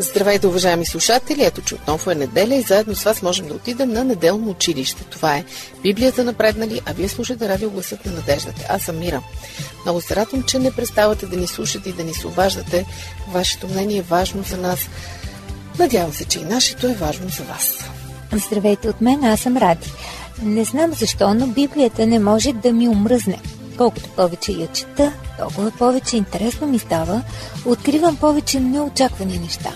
Здравейте, уважаеми слушатели! Ето, че отново е неделя и заедно с вас можем да отидем на неделно училище. Това е Библията напреднали, а вие слушате радио Гласът на надеждата. Аз съм Мира. Много се радвам, че не преставате да ни слушате и да ни се обаждате. Вашето мнение е важно за нас. Надявам се, че и нашето е важно за вас. Здравейте от мен, аз съм Ради. Не знам защо, но Библията не може да ми омръзне. Колкото повече я чета, толкова повече интересно ми става, откривам повече неочаквани неща.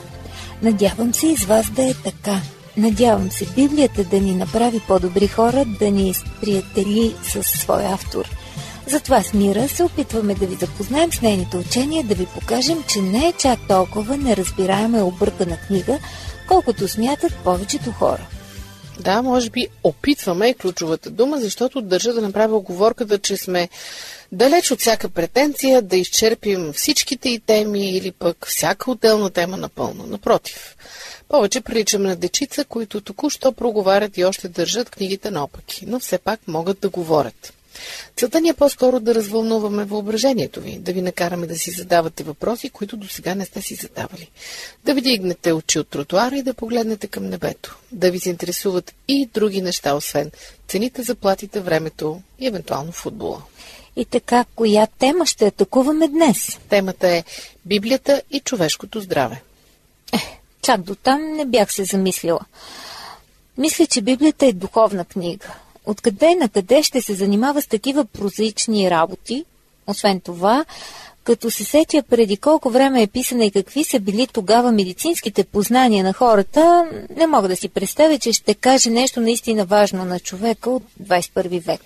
Надявам се и с вас да е така. Надявам се Библията да ни направи по-добри хора, да ни приятели с своя автор. Затова с Мира се опитваме да ви запознаем с нейните учения, да ви покажем, че не е чак толкова неразбираема и объркана книга, колкото смятат повечето хора. Да, може би опитваме е ключовата дума, защото държа да направя оговорката, че сме далеч от всяка претенция да изчерпим всичките и теми или пък всяка отделна тема напълно. Напротив, повече приличаме на дечица, които току-що проговарят и още държат книгите наопаки, но все пак могат да говорят. Целта ни е по-скоро да развълнуваме въображението ви, да ви накараме да си задавате въпроси, които до сега не сте си задавали. Да ви дигнете очи от тротуара и да погледнете към небето. Да ви се интересуват и други неща, освен цените, заплатите, времето и евентуално футбола. И така, коя тема ще атакуваме днес? Темата е Библията и човешкото здраве. Е, чак до там не бях се замислила. Мисля, че Библията е духовна книга. Откъде на къде ще се занимава с такива прозаични работи? Освен това, като се сетя преди колко време е писана и какви са били тогава медицинските познания на хората, не мога да си представя, че ще каже нещо наистина важно на човека от 21 век.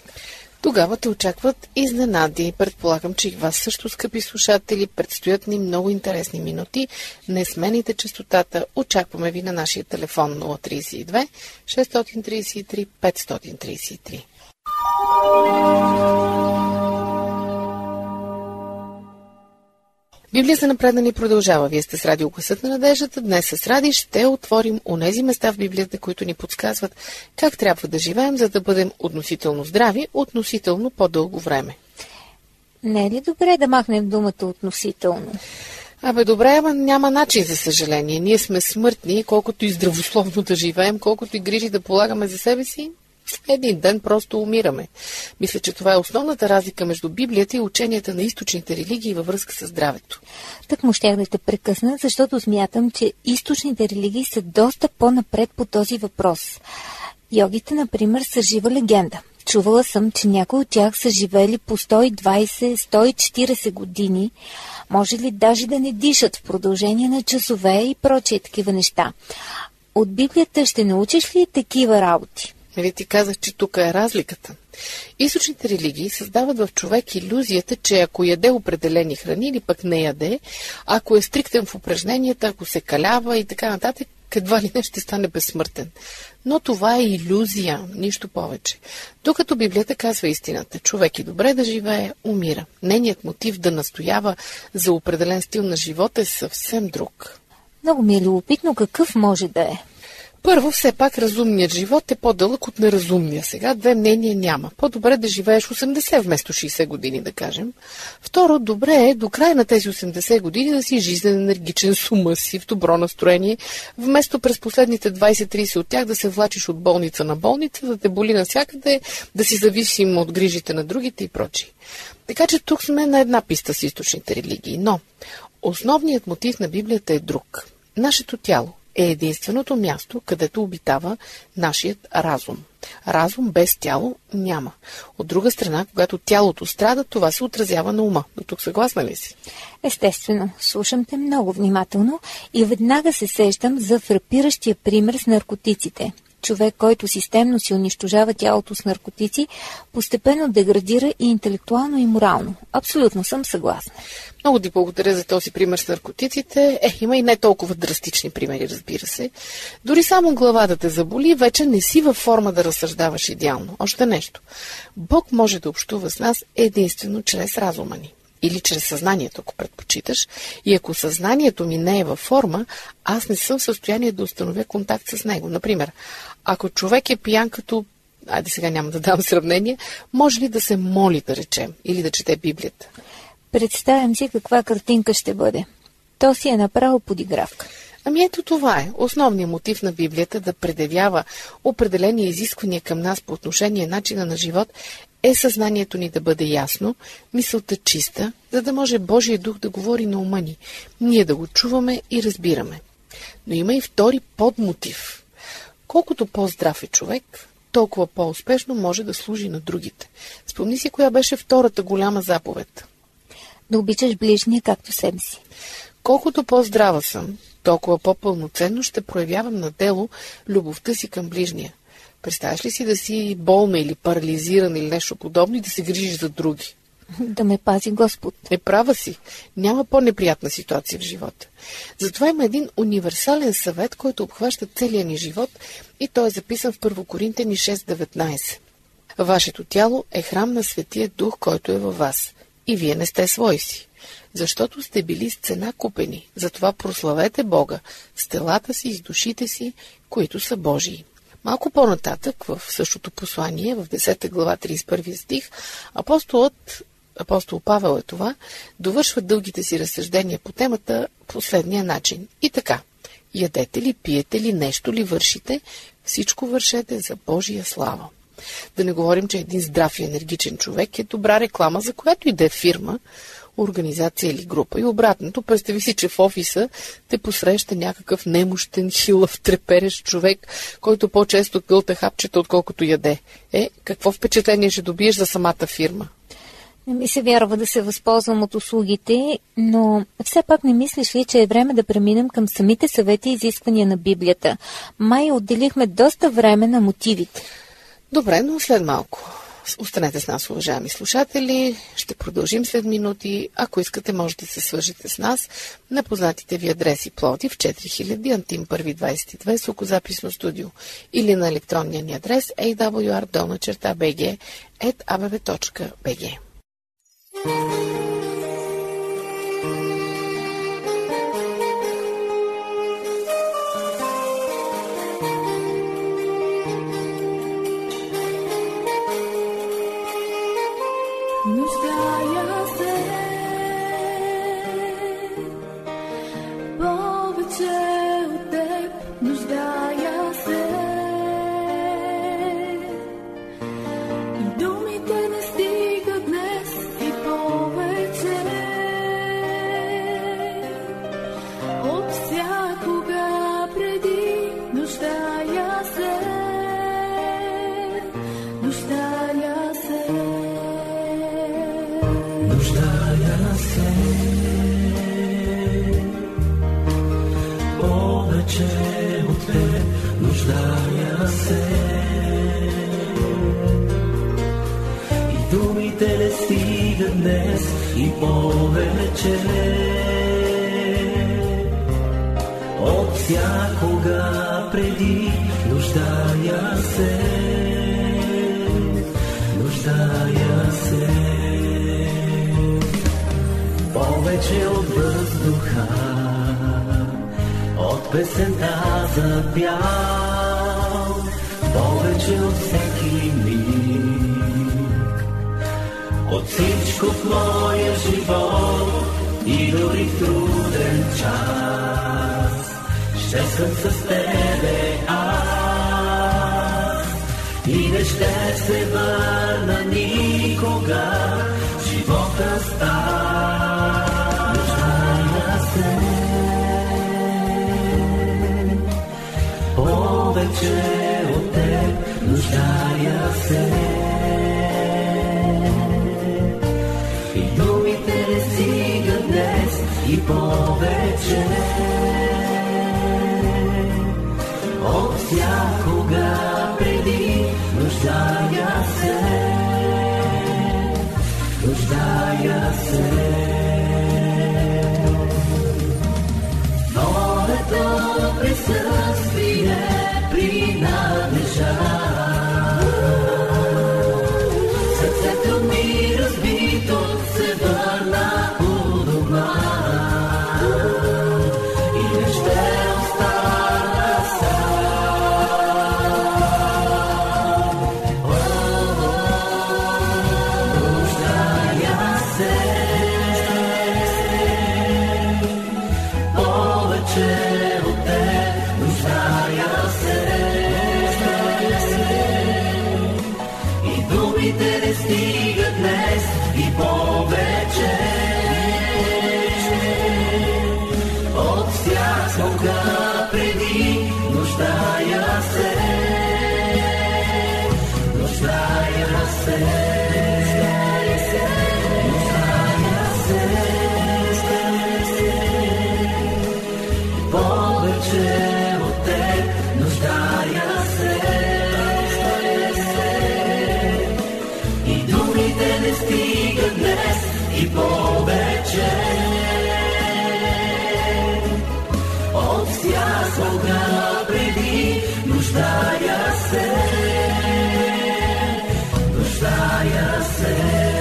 Тогава те очакват изненади. Предполагам, че и вас също, скъпи слушатели, предстоят ни много интересни минути. Не смените частотата. Очакваме ви на нашия телефон 032 633 533. Библия за напреднани продължава. Вие сте с радио Гласът на надеждата. Днес с Ради ще отворим онези места в Библията, които ни подсказват как трябва да живеем, за да бъдем относително здрави, относително по-дълго време. Не е ли добре да махнем думата относително? Абе, добре, ама няма начин, за съжаление. Ние сме смъртни, колкото и здравословно да живеем, колкото и грижи да полагаме за себе си, един ден просто умираме. Мисля, че това е основната разлика между Библията и ученията на източните религии във връзка с здравето. Так му щях да те прекъсна, защото смятам, че източните религии са доста по-напред по този въпрос. Йогите, например, са жива легенда. Чувала съм, че някои от тях са живели по 120-140 години, може ли даже да не дишат в продължение на часове и прочие такива неща. От Библията ще научиш ли такива работи? Нали ти казах, че тук е разликата. Източните религии създават в човек иллюзията, че ако яде определени храни или пък не яде, ако е стриктен в упражненията, ако се калява и така нататък, едва ли не ще стане безсмъртен. Но това е иллюзия, нищо повече. Докато Библията казва истината, човек е добре да живее, умира. Нейният мотив да настоява за определен стил на живота е съвсем друг. Много ми е любопитно какъв може да е. Първо, все пак разумният живот е по-дълъг от неразумния. Сега две мнения няма. По-добре да живееш 80 вместо 60 години, да кажем. Второ, добре е до края на тези 80 години да си жизнен, енергичен, с си, в добро настроение, вместо през последните 20-30 от тях да се влачиш от болница на болница, да те боли навсякъде, да си зависим от грижите на другите и прочи. Така че тук сме на една писта с източните религии. Но основният мотив на Библията е друг. Нашето тяло, е единственото място, където обитава нашият разум. Разум без тяло няма. От друга страна, когато тялото страда, това се отразява на ума. До тук съгласна ли си? Естествено, слушам те много внимателно и веднага се сещам за фрапиращия пример с наркотиците – човек, който системно си унищожава тялото с наркотици, постепенно деградира и интелектуално и морално. Абсолютно съм съгласна. Много ти благодаря за този пример с наркотиците. Е, има и не толкова драстични примери, разбира се. Дори само глава да те заболи, вече не си във форма да разсъждаваш идеално. Още нещо. Бог може да общува с нас единствено чрез разума ни или чрез съзнанието, ако предпочиташ. И ако съзнанието ми не е във форма, аз не съм в състояние да установя контакт с него. Например, ако човек е пиян като айде сега няма да дам сравнение, може ли да се моли, да речем, или да чете Библията? Представям си каква картинка ще бъде. То си е направо подигравка. Ами ето това е. Основният мотив на Библията да предявява определени изисквания към нас по отношение начина на живот е съзнанието ни да бъде ясно, мисълта чиста, за да може Божия дух да говори на ума ни, ние да го чуваме и разбираме. Но има и втори подмотив. Колкото по-здрав е човек, толкова по-успешно може да служи на другите. Спомни си, коя беше втората голяма заповед. Да обичаш ближния както себе си. Колкото по-здрава съм, толкова по-пълноценно ще проявявам на дело любовта си към ближния. Представяш ли си да си болна или парализиран или нещо подобно и да се грижиш за други? Да ме пази Господ. Не права си. Няма по-неприятна ситуация в живота. Затова има един универсален съвет, който обхваща целия ни живот и той е записан в 1 Коринтени 6.19. Вашето тяло е храм на Светия Дух, който е във вас. И вие не сте свои си. Защото сте били с цена купени. Затова прославете Бога с телата си и с душите си, които са Божии. Малко по-нататък, в същото послание, в 10 глава 31 стих, апостолът апостол Павел е това, довършва дългите си разсъждения по темата последния начин. И така, ядете ли, пиете ли, нещо ли вършите, всичко вършете за Божия слава. Да не говорим, че един здрав и енергичен човек е добра реклама за която и да е фирма, организация или група. И обратното, представи си, че в офиса те посреща някакъв немощен, хилав, треперещ човек, който по-често гълта хапчета, отколкото яде. Е, какво впечатление ще добиеш за самата фирма? Не ми се вярва да се възползвам от услугите, но все пак не мислиш ли, че е време да преминем към самите съвети и изисквания на Библията? Май отделихме доста време на мотивите. Добре, но след малко. Останете с нас, уважаеми слушатели. Ще продължим след минути. Ако искате, можете да се свържете с нас на познатите ви адреси Плоди в 4000 Антим 122 звукозаписно студио или на електронния ни адрес awr.bg повече. От всякога преди нуждая се, нуждая се. Повече от въздуха, от песента за пял, повече от всеки от всичко в моя живот и дори в труден час. Ще съм с тебе аз и не ще се върна никога. От всякога преди нуждая се. Нуждая се.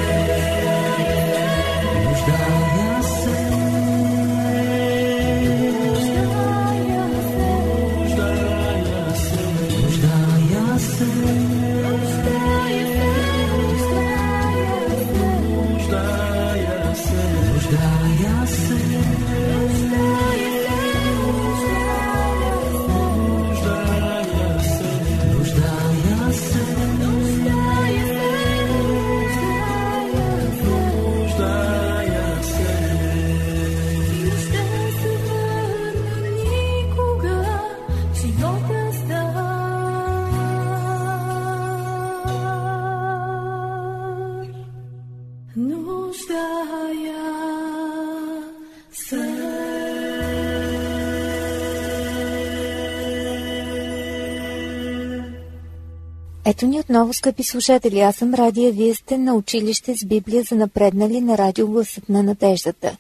Ето ни отново, скъпи слушатели. Аз съм Радия, вие сте на училище с Библия за напреднали на радио Гласът на надеждата.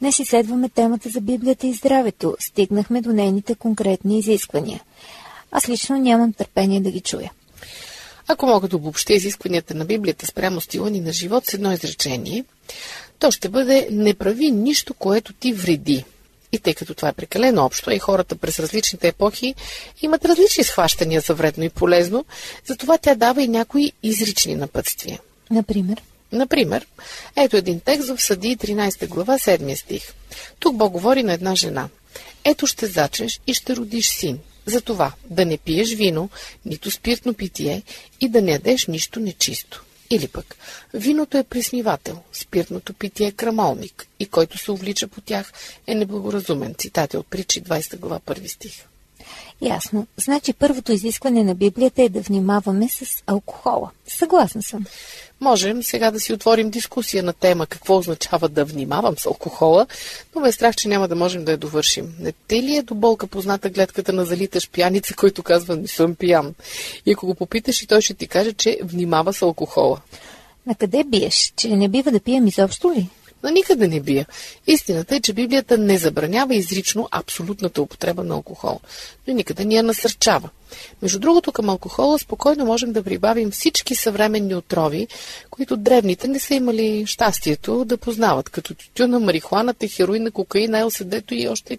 Днес изследваме темата за Библията и здравето. Стигнахме до нейните конкретни изисквания. Аз лично нямам търпение да ги чуя. Ако мога да обобщя изискванията на Библията спрямо стила ни на живот с едно изречение, то ще бъде не прави нищо, което ти вреди. И тъй като това е прекалено общо, и хората през различните епохи имат различни схващания за вредно и полезно, затова тя дава и някои изрични напътствия. Например, Например, ето един текст в Съди 13 глава 7 стих. Тук Бог говори на една жена. Ето ще зачеш и ще родиш син. Затова да не пиеш вино, нито спиртно питие и да не ядеш нищо нечисто. Или пък, виното е присмивател, спиртното питие е крамолник и който се увлича по тях е неблагоразумен. Цитати от притчи 20 глава 1 стих. Ясно. Значи първото изискване на Библията е да внимаваме с алкохола. Съгласна съм. Можем сега да си отворим дискусия на тема какво означава да внимавам с алкохола, но ме е страх, че няма да можем да я довършим. Не те ли е до болка позната гледката на залиташ пияница, който казва не съм пиян? И ако го попиташ и той ще ти каже, че внимава с алкохола. На къде биеш? Че не бива да пием изобщо ли? Но никъде не бия. Истината е, че Библията не забранява изрично абсолютната употреба на алкохол, но никъде ни я насърчава. Между другото, към алкохола спокойно можем да прибавим всички съвременни отрови, които древните не са имали щастието да познават, като тютюна, марихуаната, хероина, кокаина, ЛСД-то и още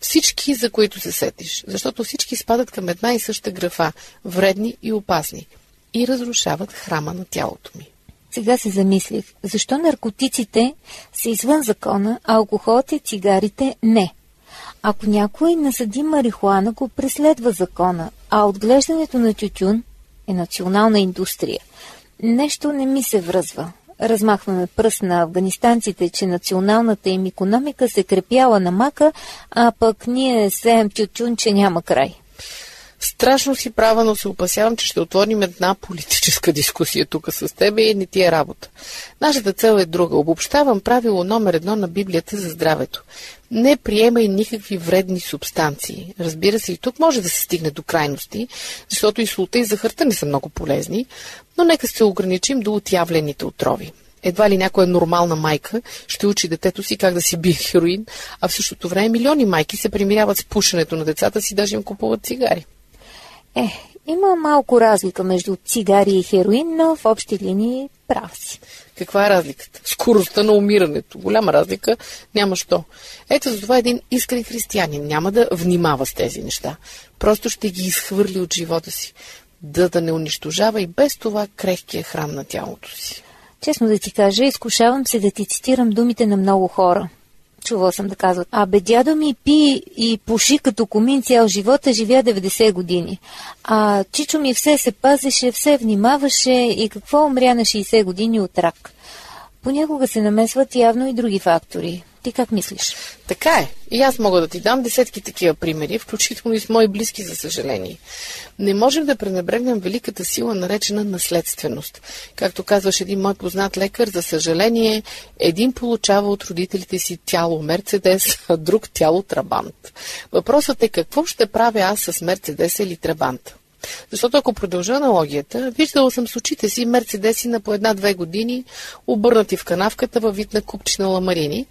всички, за които се сетиш. Защото всички спадат към една и съща графа – вредни и опасни и разрушават храма на тялото ми. Сега се замислих, защо наркотиците са извън закона, а алкохолът и цигарите не? Ако някой насъди марихуана, го преследва закона, а отглеждането на тютюн е национална индустрия. Нещо не ми се връзва. Размахваме пръст на афганистанците, че националната им економика се крепяла на мака, а пък ние сеем тютюн, че няма край. Страшно си права, но се опасявам, че ще отворим една политическа дискусия тук с тебе и не ти е работа. Нашата цел е друга. Обобщавам правило номер едно на Библията за здравето. Не приемай никакви вредни субстанции. Разбира се, и тук може да се стигне до крайности, защото и слута и захарта не са много полезни, но нека се ограничим до отявлените отрови. Едва ли някоя нормална майка ще учи детето си как да си бие хероин, а в същото време милиони майки се примиряват с пушенето на децата си, даже им купуват цигари. Е, има малко разлика между цигари и хероин, но в общи линии прав си. Каква е разликата? Скоростта на умирането. Голяма разлика няма що. Ето за това един искрен християнин няма да внимава с тези неща. Просто ще ги изхвърли от живота си. Да да не унищожава и без това крехкия храм на тялото си. Честно да ти кажа, изкушавам се да ти цитирам думите на много хора. Чувал съм да казват. Абе, дядо ми пи и пуши като комин цял живот, а живя 90 години. А чичо ми все се пазеше, все внимаваше и какво умря на 60 години от рак. Понякога се намесват явно и други фактори. Ти как мислиш? Така е. И аз мога да ти дам десетки такива примери, включително и с мои близки, за съжаление. Не можем да пренебрегнем великата сила, наречена наследственост. Както казваш един мой познат лекар, за съжаление, един получава от родителите си тяло Мерцедес, а друг тяло Трабант. Въпросът е какво ще правя аз с Мерцедеса или Трабант? Защото ако продължа аналогията, виждала съм с очите си мерцедеси на по една-две години, обърнати в канавката във вид на купчина ламарини,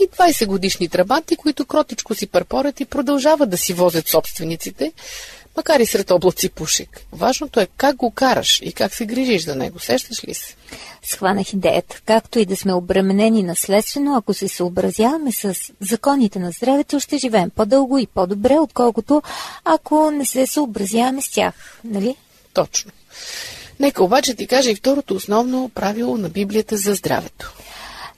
и 20 годишни трабанти, които кротичко си парпорят и продължават да си возят собствениците, макар и сред облаци пушек. Важното е как го караш и как се грижиш за него. Сещаш ли се? Схванах идеята. Както и да сме обременени наследствено, ако се съобразяваме с законите на здравето, ще живеем по-дълго и по-добре, отколкото ако не се съобразяваме с тях. Нали? Точно. Нека обаче ти кажа и второто основно правило на Библията за здравето.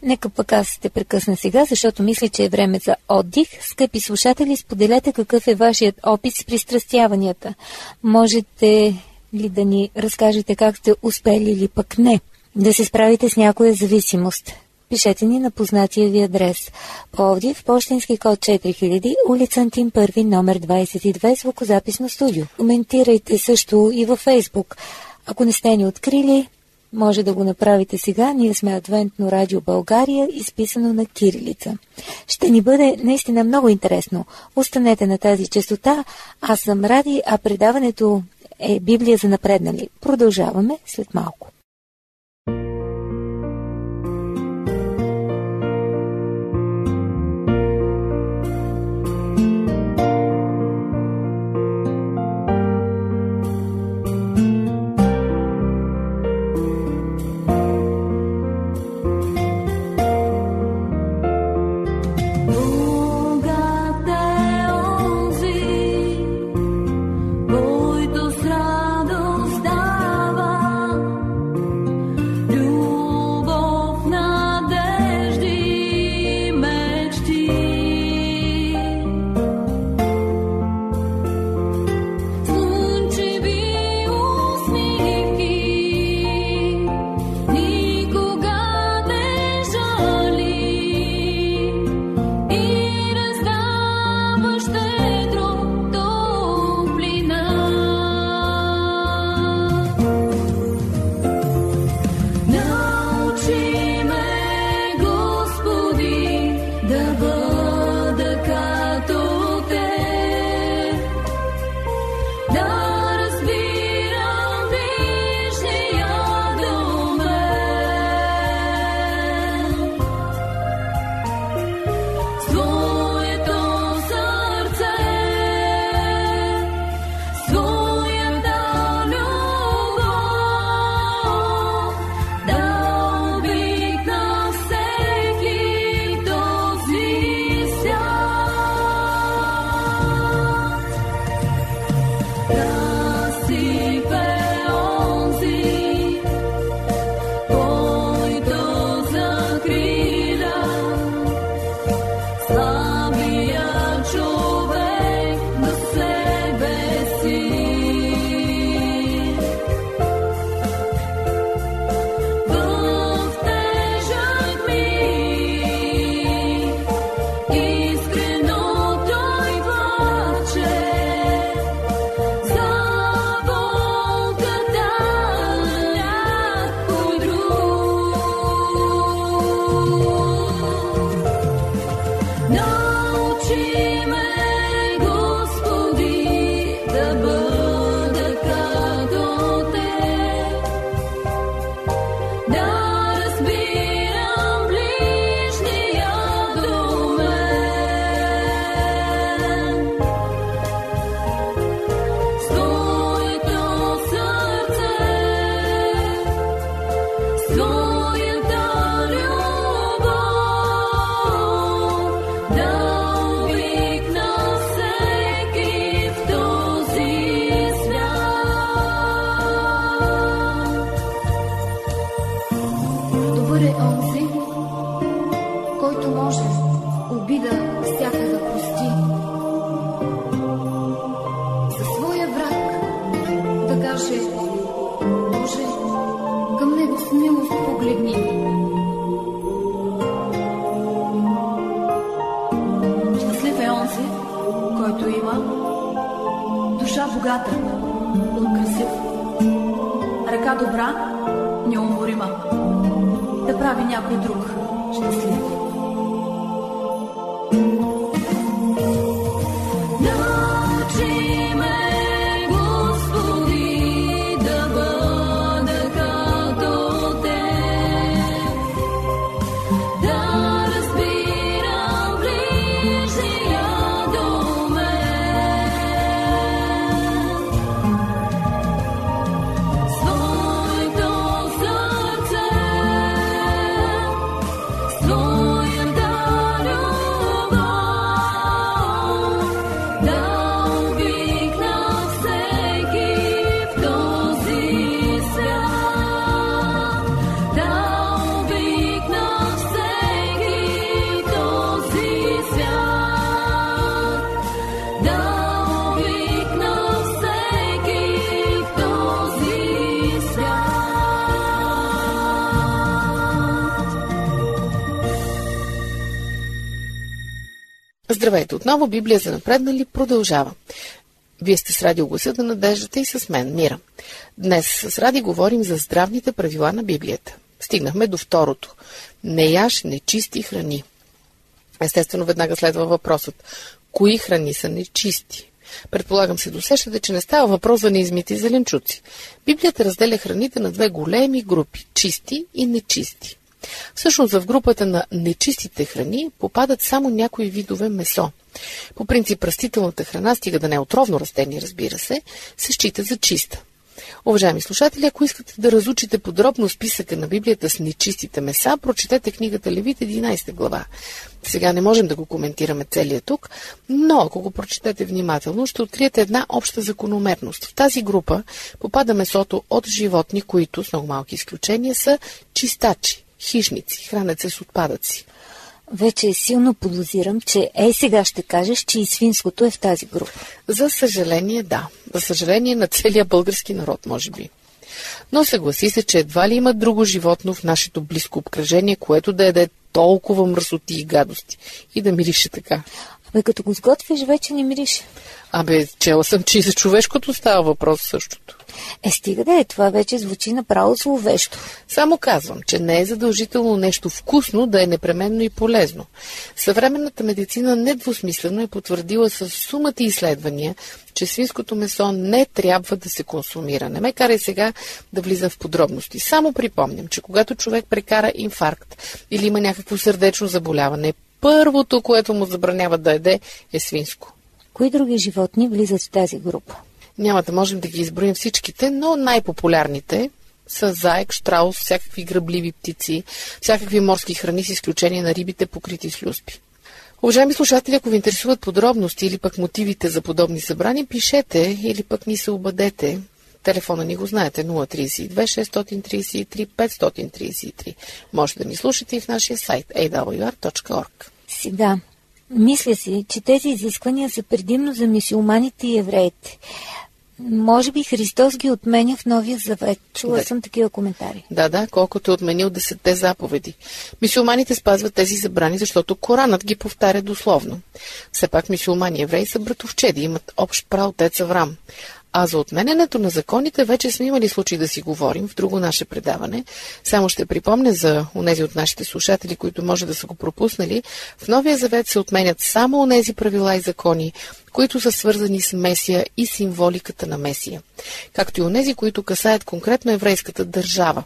Нека пък аз те прекъсна сега, защото мисля, че е време за отдих. Скъпи слушатели, споделете какъв е вашият опит с пристрастяванията. Можете ли да ни разкажете как сте успели или пък не да се справите с някоя зависимост? Пишете ни на познатия ви адрес. Пловдив, почтенски код 4000, улица Антим 1, номер 22, звукозаписно студио. Коментирайте също и във Фейсбук. Ако не сте ни открили, може да го направите сега. Ние сме Адвентно радио България, изписано на кирилица. Ще ни бъде наистина много интересно. Останете на тази частота. Аз съм Ради, а предаването е Библия за напреднали. Продължаваме след малко. Здравейте отново, Библия за напреднали продължава. Вие сте с Радио Гласа на надеждата и с мен, Мира. Днес с Ради говорим за здравните правила на Библията. Стигнахме до второто. Не яш нечисти храни. Естествено, веднага следва въпросът. Кои храни са нечисти? Предполагам се досещате, че не става въпрос за неизмити зеленчуци. Библията разделя храните на две големи групи – чисти и нечисти. Всъщност в групата на нечистите храни попадат само някои видове месо. По принцип растителната храна, стига да не е отровно растение, разбира се, се счита за чиста. Уважаеми слушатели, ако искате да разучите подробно списъка на Библията с нечистите меса, прочетете книгата Левит 11 глава. Сега не можем да го коментираме целия тук, но ако го прочетете внимателно, ще откриете една обща закономерност. В тази група попада месото от животни, които, с много малки изключения, са чистачи, хищници, хранят се с отпадъци. Вече силно подозирам, че ей сега ще кажеш, че и свинското е в тази група. За съжаление, да. За съжаление на целия български народ, може би. Но съгласи се, че едва ли има друго животно в нашето близко обкръжение, което да яде толкова мръсоти и гадости и да мирише така. Абе, като го сготвиш, вече не мирише. Абе, чела съм, че и за човешкото става въпрос същото. Е, стига да е, това вече звучи направо зловещо. Само казвам, че не е задължително нещо вкусно да е непременно и полезно. Съвременната медицина недвусмислено е потвърдила с сумата изследвания, че свинското месо не трябва да се консумира. Не ме карай сега да влизам в подробности. Само припомням, че когато човек прекара инфаркт или има някакво сърдечно заболяване, първото, което му забранява да еде, е свинско. Кои други животни влизат в тази група? Няма да можем да ги изброим всичките, но най-популярните са заек, штраус, всякакви гръбливи птици, всякакви морски храни с изключение на рибите, покрити с люспи. Уважаеми слушатели, ако ви интересуват подробности или пък мотивите за подобни събрани, пишете или пък ни се обадете. Телефона ни го знаете 032 633 533. Може да ни слушате и в нашия сайт awr.org. Сега, мисля си, че тези изисквания са предимно за мисиоманите и евреите. Може би Христос ги отменя в Новия завет. Чула Да. съм такива коментари. Да, да, колкото е отменил десетте заповеди. Мисюлманите спазват тези забрани, защото Коранът ги повтаря дословно. Все пак мисюлмани и евреи са братовчеди, имат общ праотец Аврам. А за отменянето на законите вече сме имали случай да си говорим в друго наше предаване. Само ще припомня за онези от нашите слушатели, които може да са го пропуснали. В Новия Завет се отменят само онези правила и закони, които са свързани с Месия и символиката на Месия, както и онези, които касаят конкретно еврейската държава.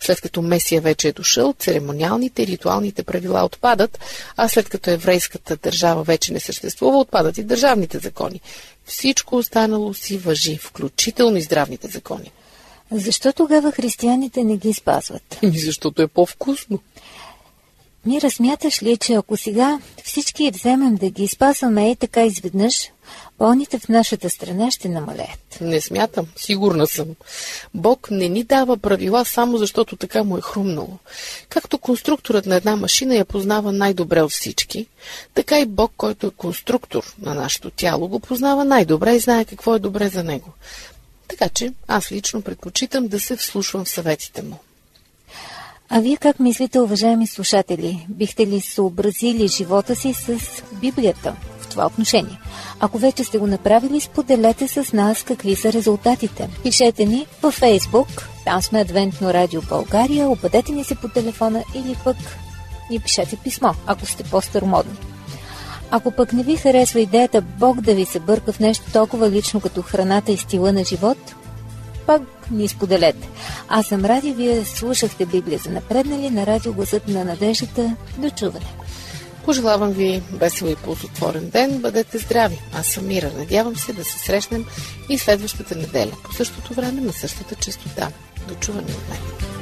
След като Месия вече е дошъл, церемониалните и ритуалните правила отпадат, а след като еврейската държава вече не съществува, отпадат и държавните закони. Всичко останало си въжи, включително и здравните закони. Защо тогава християните не ги спазват? Ами защото е по-вкусно. Мира, смяташ ли, че ако сега всички вземем да ги спазваме и така изведнъж, болните в нашата страна ще намалеят? Не смятам, сигурна съм. Бог не ни дава правила само защото така му е хрумнало. Както конструкторът на една машина я познава най-добре от всички, така и Бог, който е конструктор на нашето тяло, го познава най-добре и знае какво е добре за него. Така че аз лично предпочитам да се вслушвам в съветите му. А вие как мислите, уважаеми слушатели? Бихте ли съобразили живота си с Библията това отношение? Ако вече сте го направили, споделете с нас какви са резултатите. Пишете ни във Facebook, там сме Адвентно радио България, обадете ни се по телефона или пък ни пишете писмо, ако сте по-старомодни. Ако пък не ви харесва идеята Бог да ви се бърка в нещо толкова лично като храната и стила на живот, пак ни споделете. Аз съм Ради, вие слушахте Библия за напреднали на радио Гласът на надеждата. До чуване! Пожелавам ви весел и ползотворен ден. Бъдете здрави. Аз съм Мира. Надявам се да се срещнем и следващата неделя по същото време на същата частота. До чуване от мен.